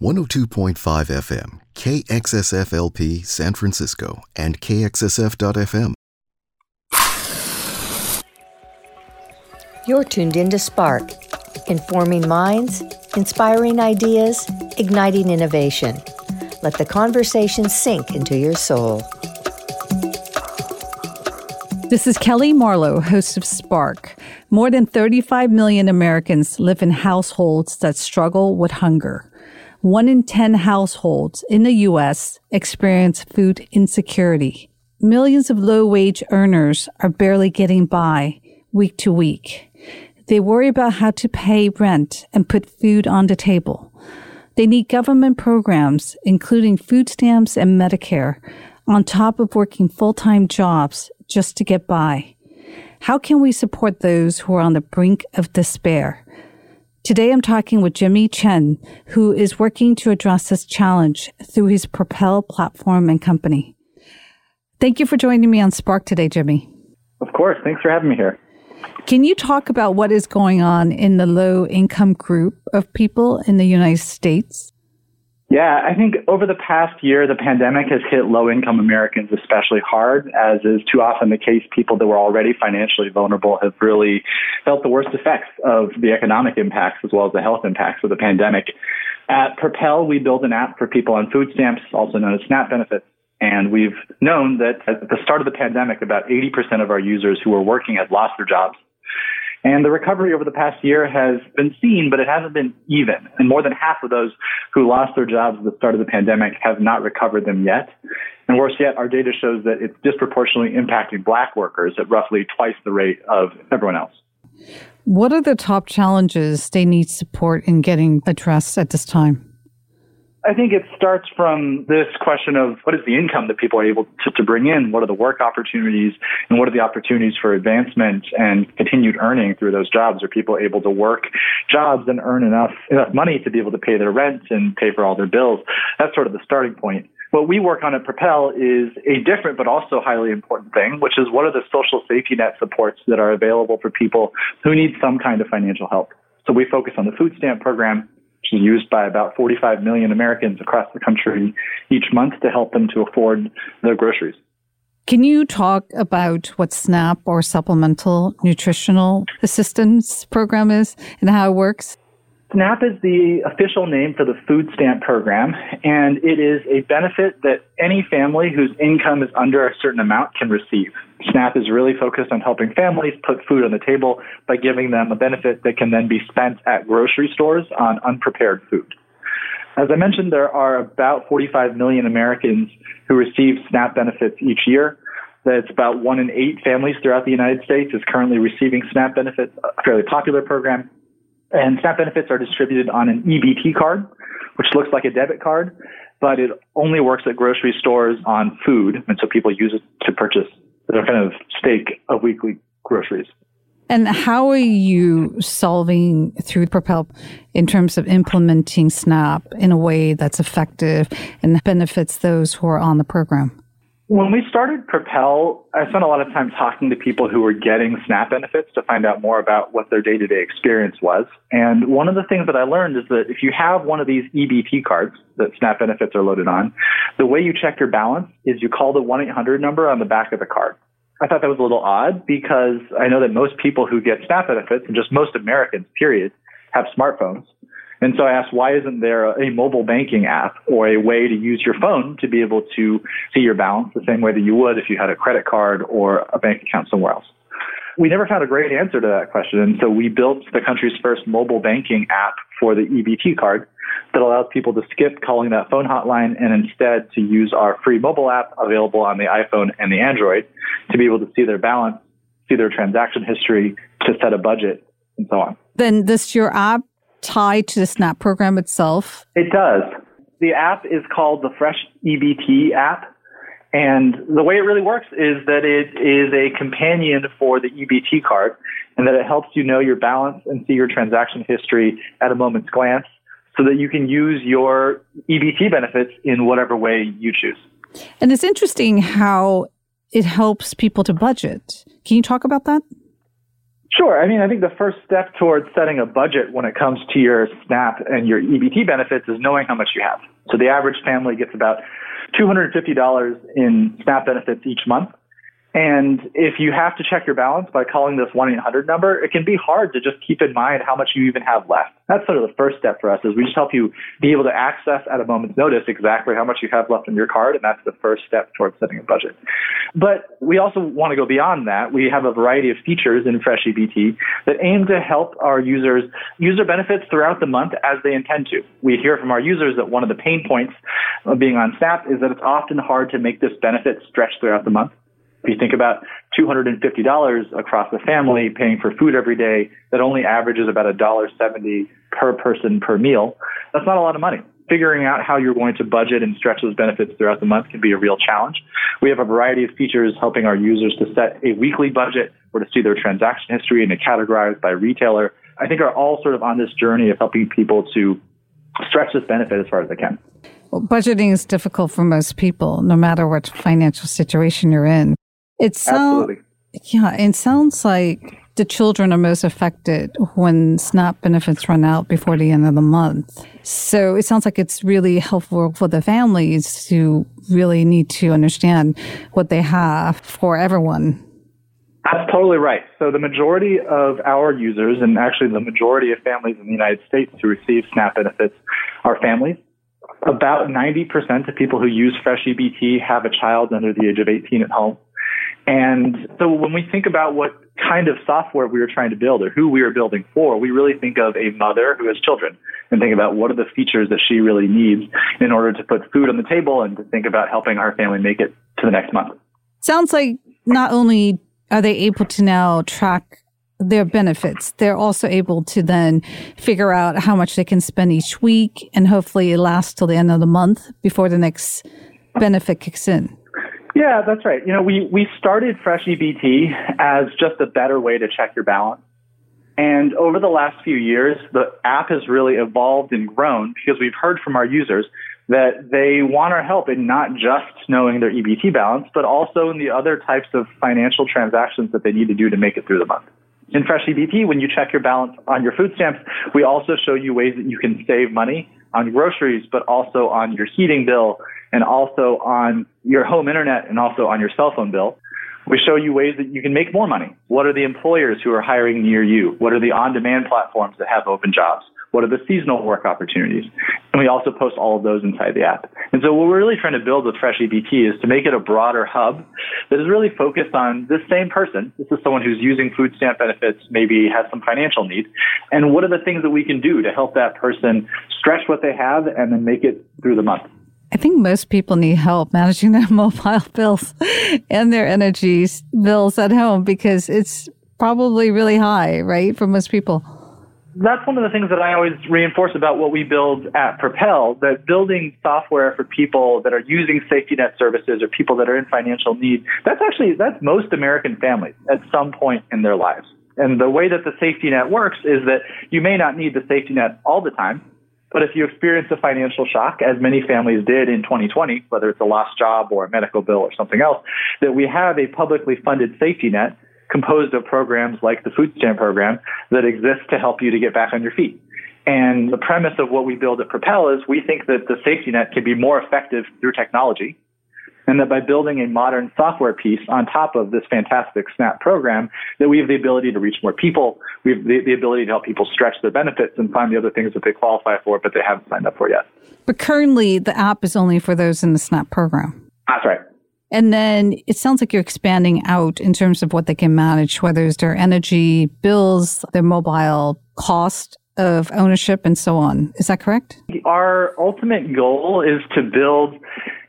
102.5 FM, KXSFLP San Francisco, and KXSF.FM. You're tuned into Spark, informing minds, inspiring ideas, igniting innovation. Let the conversation sink into your soul. This is Kelly Marlowe, host of Spark. More than 35 million Americans live in households that struggle with hunger. One in 10 households in the U.S. experience food insecurity. Millions of low wage earners are barely getting by week to week. They worry about how to pay rent and put food on the table. They need government programs, including food stamps and Medicare, on top of working full time jobs just to get by. How can we support those who are on the brink of despair? Today I'm talking with Jimmy Chen, who is working to address this challenge through his Propel platform and company. Thank you for joining me on Spark today, Jimmy. Of course. Thanks for having me here. Can you talk about what is going on in the low income group of people in the United States? Yeah, I think over the past year, the pandemic has hit low income Americans especially hard, as is too often the case. People that were already financially vulnerable have really felt the worst effects of the economic impacts as well as the health impacts of the pandemic. At Propel, we build an app for people on food stamps, also known as SNAP benefits. And we've known that at the start of the pandemic, about 80% of our users who were working had lost their jobs. And the recovery over the past year has been seen, but it hasn't been even. And more than half of those who lost their jobs at the start of the pandemic have not recovered them yet. And worse yet, our data shows that it's disproportionately impacting black workers at roughly twice the rate of everyone else. What are the top challenges they need support in getting addressed at this time? I think it starts from this question of what is the income that people are able to, to, bring in? What are the work opportunities and what are the opportunities for advancement and continued earning through those jobs? Are people able to work jobs and earn enough, enough money to be able to pay their rent and pay for all their bills? That's sort of the starting point. What we work on at Propel is a different but also highly important thing, which is what are the social safety net supports that are available for people who need some kind of financial help? So we focus on the food stamp program, used by about 45 million Americans across the country each month to help them to afford their groceries. Can you talk about what SNAP or Supplemental Nutritional Assistance Program is and how it works? SNAP is the official name for the food stamp program, and it is a benefit that any family whose income is under a certain amount can receive. SNAP is really focused on helping families put food on the table by giving them a benefit that can then be spent at grocery stores on unprepared food. As I mentioned, there are about 45 million Americans who receive SNAP benefits each year. That's about one in eight families throughout the United States is currently receiving SNAP benefits, a fairly popular program. And SNAP benefits are distributed on an EBT card, which looks like a debit card, but it only works at grocery stores on food. And so people use it to purchase their kind of stake of weekly groceries. And how are you solving through Propel in terms of implementing SNAP in a way that's effective and benefits those who are on the program? When we started Propel, I spent a lot of time talking to people who were getting SNAP benefits to find out more about what their day to day experience was. And one of the things that I learned is that if you have one of these EBT cards that SNAP benefits are loaded on, the way you check your balance is you call the 1 800 number on the back of the card. I thought that was a little odd because I know that most people who get SNAP benefits, and just most Americans, period, have smartphones. And so I asked, why isn't there a mobile banking app or a way to use your phone to be able to see your balance the same way that you would if you had a credit card or a bank account somewhere else? We never found a great answer to that question. And so we built the country's first mobile banking app for the EBT card that allows people to skip calling that phone hotline and instead to use our free mobile app available on the iPhone and the Android to be able to see their balance, see their transaction history, to set a budget, and so on. Then this your app tied to the SNAP program itself? It does. The app is called the Fresh EBT app. And the way it really works is that it is a companion for the EBT card and that it helps you know your balance and see your transaction history at a moment's glance so that you can use your EBT benefits in whatever way you choose. And it's interesting how it helps people to budget. Can you talk about that? Sure. I mean, I think the first step towards setting a budget when it comes to your SNAP and your EBT benefits is knowing how much you have. So the average family gets about $250 in SNAP benefits each month. And if you have to check your balance by calling this 1-800 number, it can be hard to just keep in mind how much you even have left. That's sort of the first step for us is we just help you be able to access at a moment's notice exactly how much you have left in your card. And that's the first step towards setting a budget. But we also want to go beyond that. We have a variety of features in Fresh EBT that aim to help our users use their benefits throughout the month as they intend to. We hear from our users that one of the pain points of being on SNAP is that it's often hard to make this benefit stretch throughout the month. If you think about $250 across the family paying for food every day, that only averages about $1.70 per person per meal. That's not a lot of money. Figuring out how you're going to budget and stretch those benefits throughout the month can be a real challenge. We have a variety of features helping our users to set a weekly budget or to see their transaction history and to categorize by retailer. I think are all sort of on this journey of helping people to stretch this benefit as far as they can. Well, budgeting is difficult for most people, no matter what financial situation you're in. It sounds, yeah, it sounds like the children are most affected when SNAP benefits run out before the end of the month. So it sounds like it's really helpful for the families to really need to understand what they have for everyone. That's totally right. So the majority of our users, and actually the majority of families in the United States who receive SNAP benefits, are families. About 90% of people who use Fresh EBT have a child under the age of 18 at home. And so when we think about what kind of software we were trying to build or who we were building for, we really think of a mother who has children and think about what are the features that she really needs in order to put food on the table and to think about helping her family make it to the next month. Sounds like not only are they able to now track their benefits, they're also able to then figure out how much they can spend each week and hopefully it lasts till the end of the month before the next benefit kicks in. Yeah, that's right. You know, we, we started Fresh EBT as just a better way to check your balance. And over the last few years, the app has really evolved and grown because we've heard from our users that they want our help in not just knowing their EBT balance, but also in the other types of financial transactions that they need to do to make it through the month. In Fresh EBT, when you check your balance on your food stamps, we also show you ways that you can save money on groceries, but also on your heating bill and also on your home internet and also on your cell phone bill. We show you ways that you can make more money. What are the employers who are hiring near you? What are the on-demand platforms that have open jobs? What are the seasonal work opportunities? And we also post all of those inside the app. And so what we're really trying to build with Fresh EBT is to make it a broader hub that is really focused on this same person. This is someone who's using food stamp benefits, maybe has some financial needs. And what are the things that we can do to help that person stretch what they have and then make it through the month? I think most people need help managing their mobile bills and their energy bills at home because it's probably really high, right, for most people. That's one of the things that I always reinforce about what we build at Propel, that building software for people that are using safety net services or people that are in financial need, that's actually, that's most American families at some point in their lives. And the way that the safety net works is that you may not need the safety net all the time, but if you experience a financial shock, as many families did in 2020, whether it's a lost job or a medical bill or something else, that we have a publicly funded safety net composed of programs like the food stamp program that exist to help you to get back on your feet. And the premise of what we build at Propel is we think that the safety net can be more effective through technology and that by building a modern software piece on top of this fantastic SNAP program, that we have the ability to reach more people. We have the, the ability to help people stretch their benefits and find the other things that they qualify for, but they haven't signed up for yet. But currently, the app is only for those in the SNAP program. That's right. And then it sounds like you're expanding out in terms of what they can manage, whether it's their energy bills, their mobile cost of ownership, and so on. Is that correct? Our ultimate goal is to build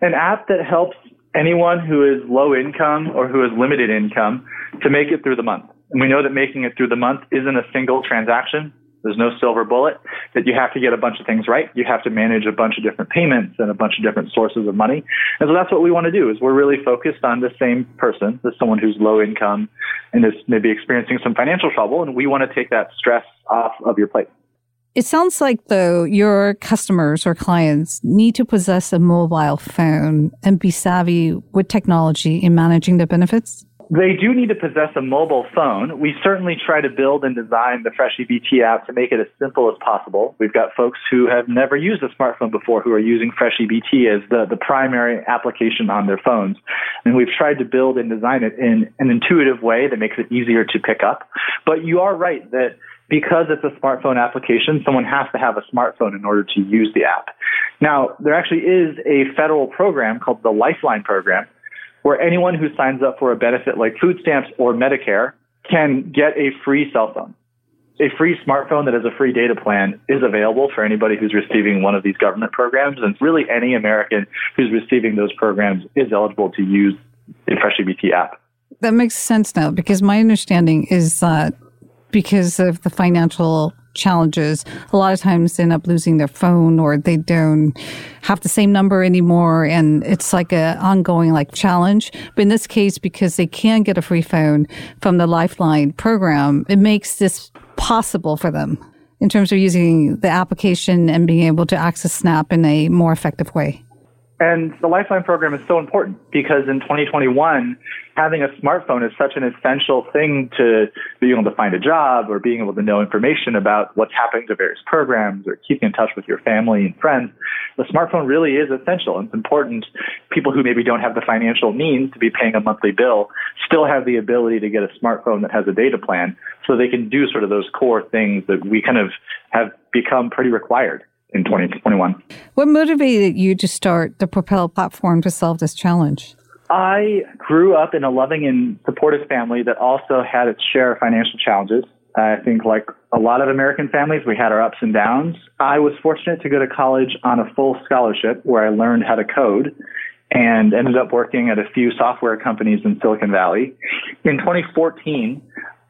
an app that helps anyone who is low income or who has limited income to make it through the month. And we know that making it through the month isn't a single transaction. There's no silver bullet that you have to get a bunch of things right. You have to manage a bunch of different payments and a bunch of different sources of money. And so that's what we want to do is we're really focused on the same person, the someone who's low income and is maybe experiencing some financial trouble. And we want to take that stress off of your plate. It sounds like, though, your customers or clients need to possess a mobile phone and be savvy with technology in managing their benefits. They do need to possess a mobile phone. We certainly try to build and design the Fresh EBT app to make it as simple as possible. We've got folks who have never used a smartphone before who are using Fresh EBT as the, the primary application on their phones. And we've tried to build and design it in an intuitive way that makes it easier to pick up. But you are right that because it's a smartphone application, someone has to have a smartphone in order to use the app. Now, there actually is a federal program called the Lifeline program where anyone who signs up for a benefit like food stamps or Medicare can get a free cell phone. A free smartphone that has a free data plan is available for anybody who's receiving one of these government programs. And really any American who's receiving those programs is eligible to use the Fresh EBT app. That makes sense now because my understanding is that because of the financial challenges, a lot of times they end up losing their phone or they don't have the same number anymore. And it's like a ongoing like challenge. But in this case, because they can get a free phone from the Lifeline program, it makes this possible for them in terms of using the application and being able to access Snap in a more effective way. And the Lifeline program is so important because in 2021, having a smartphone is such an essential thing to being able to find a job or being able to know information about what's happening to various programs or keeping in touch with your family and friends. The smartphone really is essential. It's important. People who maybe don't have the financial means to be paying a monthly bill still have the ability to get a smartphone that has a data plan so they can do sort of those core things that we kind of have become pretty required in 2021. What motivated you to start the Propel platform to solve this challenge? I grew up in a loving and supportive family that also had its share of financial challenges. I think, like a lot of American families, we had our ups and downs. I was fortunate to go to college on a full scholarship where I learned how to code and ended up working at a few software companies in Silicon Valley. In 2014,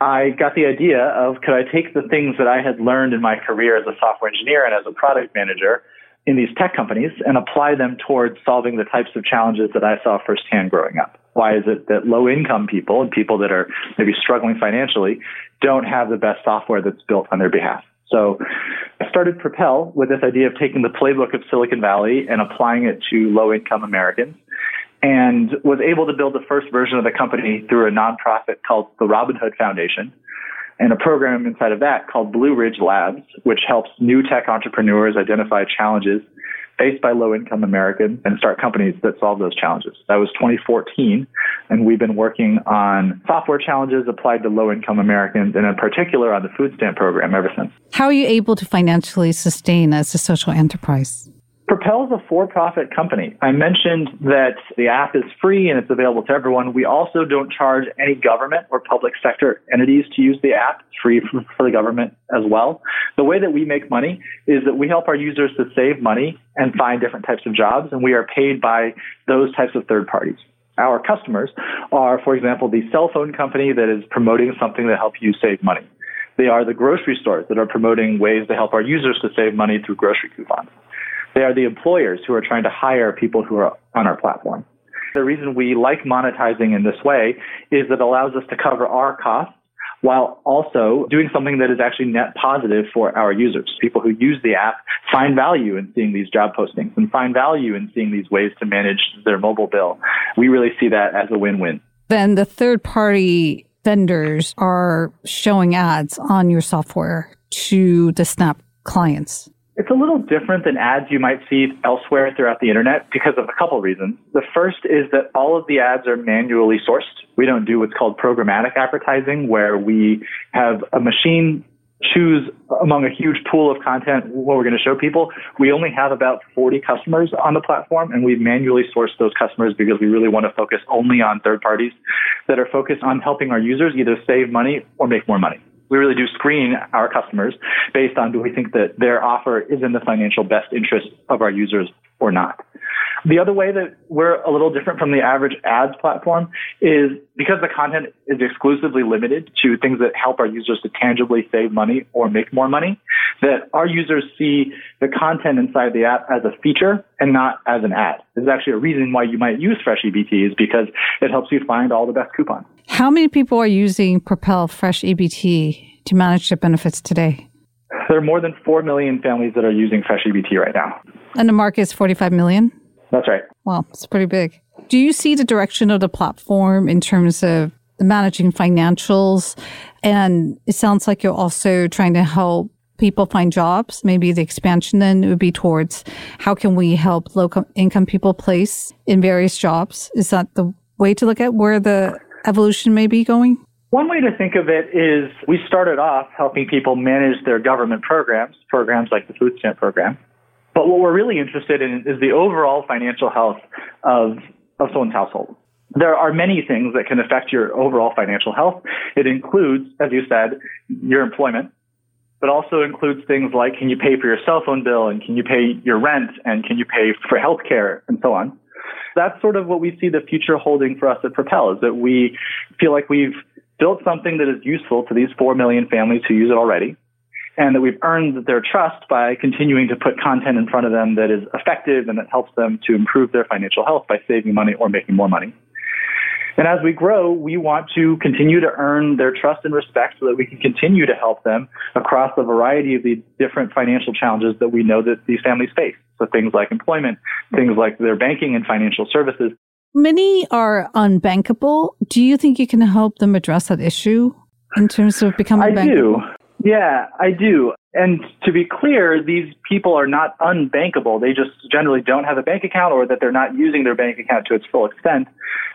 I got the idea of could I take the things that I had learned in my career as a software engineer and as a product manager in these tech companies and apply them towards solving the types of challenges that I saw firsthand growing up. Why is it that low income people and people that are maybe struggling financially don't have the best software that's built on their behalf? So I started Propel with this idea of taking the playbook of Silicon Valley and applying it to low income Americans and was able to build the first version of the company through a nonprofit called the Robin Hood Foundation and a program inside of that called Blue Ridge Labs, which helps new tech entrepreneurs identify challenges faced by low income Americans and start companies that solve those challenges. That was 2014. And we've been working on software challenges applied to low income Americans and in particular on the food stamp program ever since. How are you able to financially sustain as a social enterprise? Propel is a for-profit company. I mentioned that the app is free and it's available to everyone. We also don't charge any government or public sector entities to use the app. It's free for the government as well. The way that we make money is that we help our users to save money and find different types of jobs, and we are paid by those types of third parties. Our customers are, for example, the cell phone company that is promoting something to help you save money. They are the grocery stores that are promoting ways to help our users to save money through grocery coupons. They are the employers who are trying to hire people who are on our platform. The reason we like monetizing in this way is that it allows us to cover our costs while also doing something that is actually net positive for our users. People who use the app find value in seeing these job postings and find value in seeing these ways to manage their mobile bill. We really see that as a win-win. Then the third party vendors are showing ads on your software to the Snap clients. It's a little different than ads you might see elsewhere throughout the internet because of a couple reasons. The first is that all of the ads are manually sourced. We don't do what's called programmatic advertising where we have a machine choose among a huge pool of content what we're going to show people. We only have about 40 customers on the platform and we manually source those customers because we really want to focus only on third parties that are focused on helping our users either save money or make more money we really do screen our customers based on do we think that their offer is in the financial best interest of our users or not. The other way that we're a little different from the average ads platform is because the content is exclusively limited to things that help our users to tangibly save money or make more money, that our users see the content inside the app as a feature and not as an ad. This is actually a reason why you might use Fresh EBT is because it helps you find all the best coupons. How many people are using Propel Fresh EBT to manage their benefits today? There are more than 4 million families that are using Fresh EBT right now. And the market is 45 million? That's right. Wow, it's pretty big. Do you see the direction of the platform in terms of managing financials. And it sounds like you're also trying to help people find jobs. Maybe the expansion then would be towards how can we help low income people place in various jobs? Is that the way to look at where the evolution may be going? One way to think of it is we started off helping people manage their government programs, programs like the food stamp program. But what we're really interested in is the overall financial health of, of someone's household. There are many things that can affect your overall financial health. It includes, as you said, your employment, but also includes things like can you pay for your cell phone bill and can you pay your rent and can you pay for health care and so on. That's sort of what we see the future holding for us at Propel is that we feel like we've built something that is useful to these 4 million families who use it already and that we've earned their trust by continuing to put content in front of them that is effective and that helps them to improve their financial health by saving money or making more money. And as we grow, we want to continue to earn their trust and respect so that we can continue to help them across a variety of the different financial challenges that we know that these families face. So things like employment, things like their banking and financial services. Many are unbankable. Do you think you can help them address that issue in terms of becoming I bankable? do. Yeah, I do. And to be clear, these people are not unbankable. They just generally don't have a bank account or that they're not using their bank account to its full extent.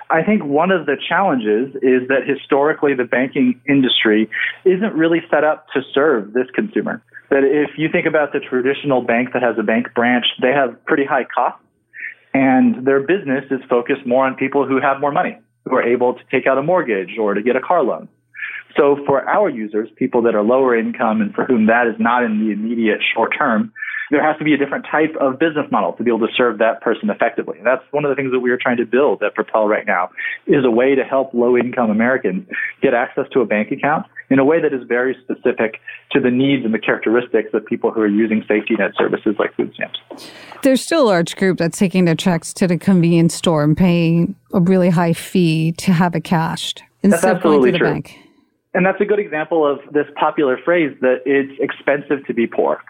I think one of the challenges is that historically the banking industry isn't really set up to serve this consumer. That if you think about the traditional bank that has a bank branch, they have pretty high costs and their business is focused more on people who have more money, who are able to take out a mortgage or to get a car loan. So for our users, people that are lower income and for whom that is not in the immediate short term, there has to be a different type of business model to be able to serve that person effectively. And that's one of the things that we are trying to build at Propel right now is a way to help low income Americans get access to a bank account in a way that is very specific to the needs and the characteristics of people who are using safety net services like food stamps. There's still a large group that's taking their checks to the convenience store and paying a really high fee to have it cashed instead of going to the true. bank. And that's a good example of this popular phrase that it's expensive to be poor.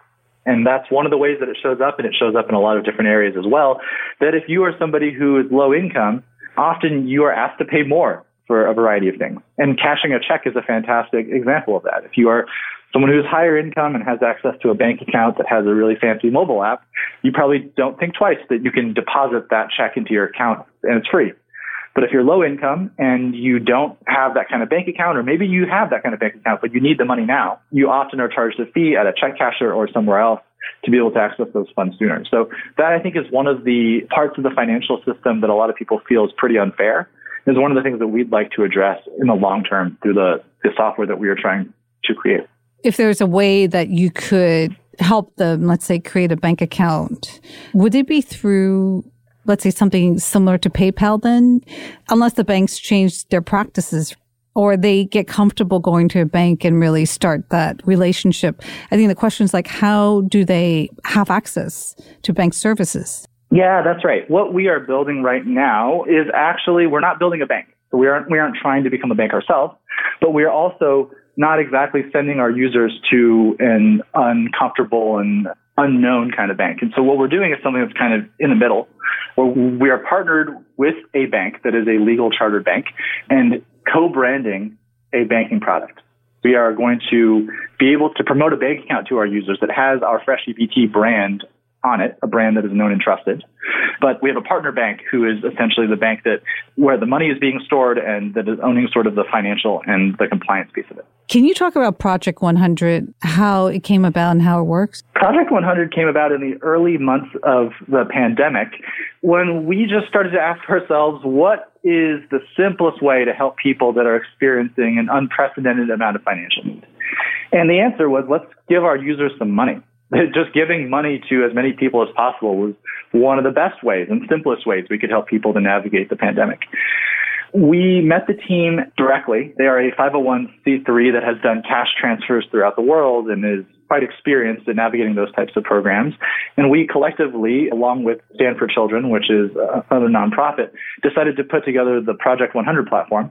And that's one of the ways that it shows up, and it shows up in a lot of different areas as well. That if you are somebody who is low income, often you are asked to pay more for a variety of things. And cashing a check is a fantastic example of that. If you are someone who's higher income and has access to a bank account that has a really fancy mobile app, you probably don't think twice that you can deposit that check into your account and it's free. But if you're low income and you don't have that kind of bank account, or maybe you have that kind of bank account, but you need the money now, you often are charged a fee at a check casher or somewhere else to be able to access those funds sooner. So that I think is one of the parts of the financial system that a lot of people feel is pretty unfair. Is one of the things that we'd like to address in the long term through the, the software that we are trying to create. If there's a way that you could help them, let's say, create a bank account, would it be through let's say something similar to PayPal then, unless the banks change their practices or they get comfortable going to a bank and really start that relationship. I think the question is like, how do they have access to bank services? Yeah, that's right. What we are building right now is actually, we're not building a bank. We aren't, we aren't trying to become a bank ourselves, but we're also not exactly sending our users to an uncomfortable and unknown kind of bank. And so what we're doing is something that's kind of in the middle, where we are partnered with a bank that is a legal chartered bank and co-branding a banking product. We are going to be able to promote a bank account to our users that has our Fresh EBT brand on it, a brand that is known and trusted. But we have a partner bank who is essentially the bank that where the money is being stored and that is owning sort of the financial and the compliance piece of it. Can you talk about Project 100, how it came about and how it works? Project 100 came about in the early months of the pandemic when we just started to ask ourselves what is the simplest way to help people that are experiencing an unprecedented amount of financial need? And the answer was let's give our users some money. just giving money to as many people as possible was one of the best ways and simplest ways we could help people to navigate the pandemic. We met the team directly. They are a 501c3 that has done cash transfers throughout the world and is quite experienced in navigating those types of programs. And we collectively, along with Stand for Children, which is uh, another nonprofit, decided to put together the Project 100 platform,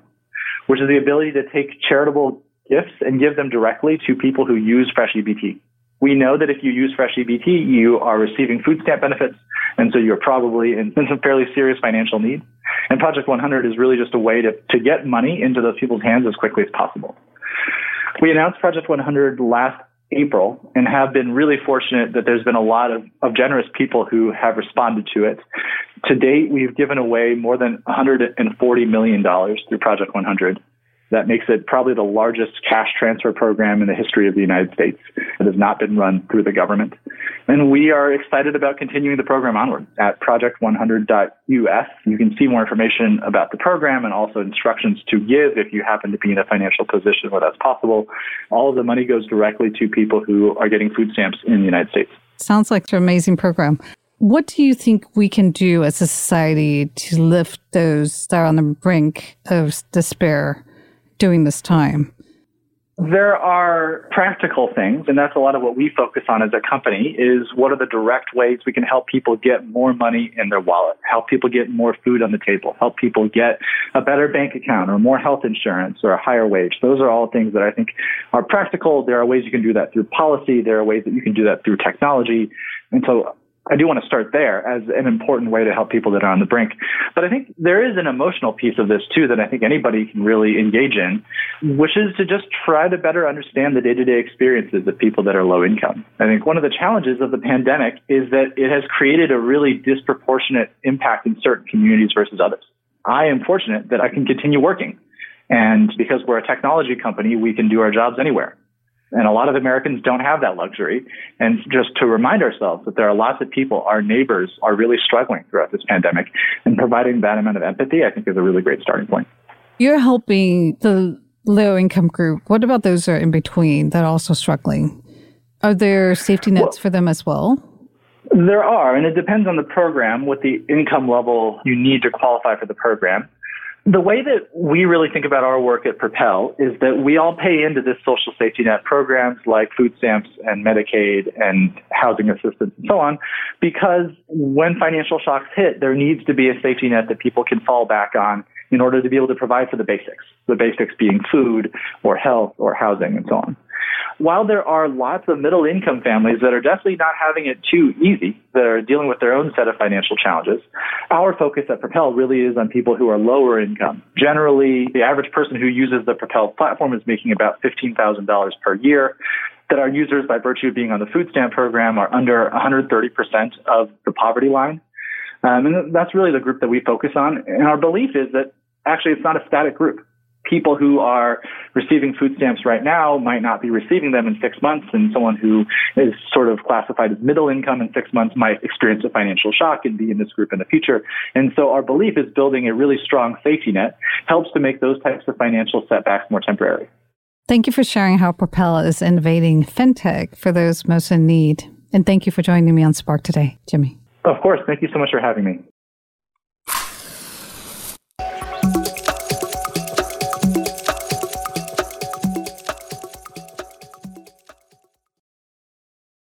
which is the ability to take charitable gifts and give them directly to people who use Fresh EBT. We know that if you use Fresh EBT, you are receiving food stamp benefits, and so you're probably in, in some fairly serious financial need. And Project 100 is really just a way to, to get money into those people's hands as quickly as possible. We announced Project 100 last April and have been really fortunate that there's been a lot of, of generous people who have responded to it. To date, we've given away more than $140 million through Project 100. That makes it probably the largest cash transfer program in the history of the United States that has not been run through the government. And we are excited about continuing the program onward at project100.us. You can see more information about the program and also instructions to give if you happen to be in a financial position where that's possible. All of the money goes directly to people who are getting food stamps in the United States. Sounds like an amazing program. What do you think we can do as a society to lift those that are on the brink of despair during this time? There are practical things, and that's a lot of what we focus on as a company is what are the direct ways we can help people get more money in their wallet, help people get more food on the table, help people get a better bank account or more health insurance or a higher wage. Those are all things that I think are practical. There are ways you can do that through policy. There are ways that you can do that through technology. And so I do want to start there as an important way to help people that are on the brink. But I think there is an emotional piece of this too that I think anybody can really engage in, which is to just try to better understand the day to day experiences of people that are low income. I think one of the challenges of the pandemic is that it has created a really disproportionate impact in certain communities versus others. I am fortunate that I can continue working. And because we're a technology company, we can do our jobs anywhere. And a lot of Americans don't have that luxury. And just to remind ourselves that there are lots of people, our neighbors are really struggling throughout this pandemic. And providing that amount of empathy, I think, is a really great starting point. You're helping the low income group. What about those that are in between that are also struggling? Are there safety nets well, for them as well? There are, and it depends on the program, what the income level you need to qualify for the program. The way that we really think about our work at Propel is that we all pay into this social safety net programs like food stamps and Medicaid and housing assistance and so on, because when financial shocks hit, there needs to be a safety net that people can fall back on in order to be able to provide for the basics, the basics being food or health or housing and so on while there are lots of middle income families that are definitely not having it too easy, that are dealing with their own set of financial challenges, our focus at Propel really is on people who are lower income. Generally, the average person who uses the Propel platform is making about $15,000 per year. That our users, by virtue of being on the food stamp program, are under 130% of the poverty line. Um, and that's really the group that we focus on. And our belief is that actually it's not a static group people who are receiving food stamps right now might not be receiving them in six months, and someone who is sort of classified as middle income in six months might experience a financial shock and be in this group in the future. And so our belief is building a really strong safety net helps to make those types of financial setbacks more temporary. Thank you for sharing how Propel is innovating fintech for those most in need. And thank you for joining me on Spark today, Jimmy. Of course. Thank you so much for having me.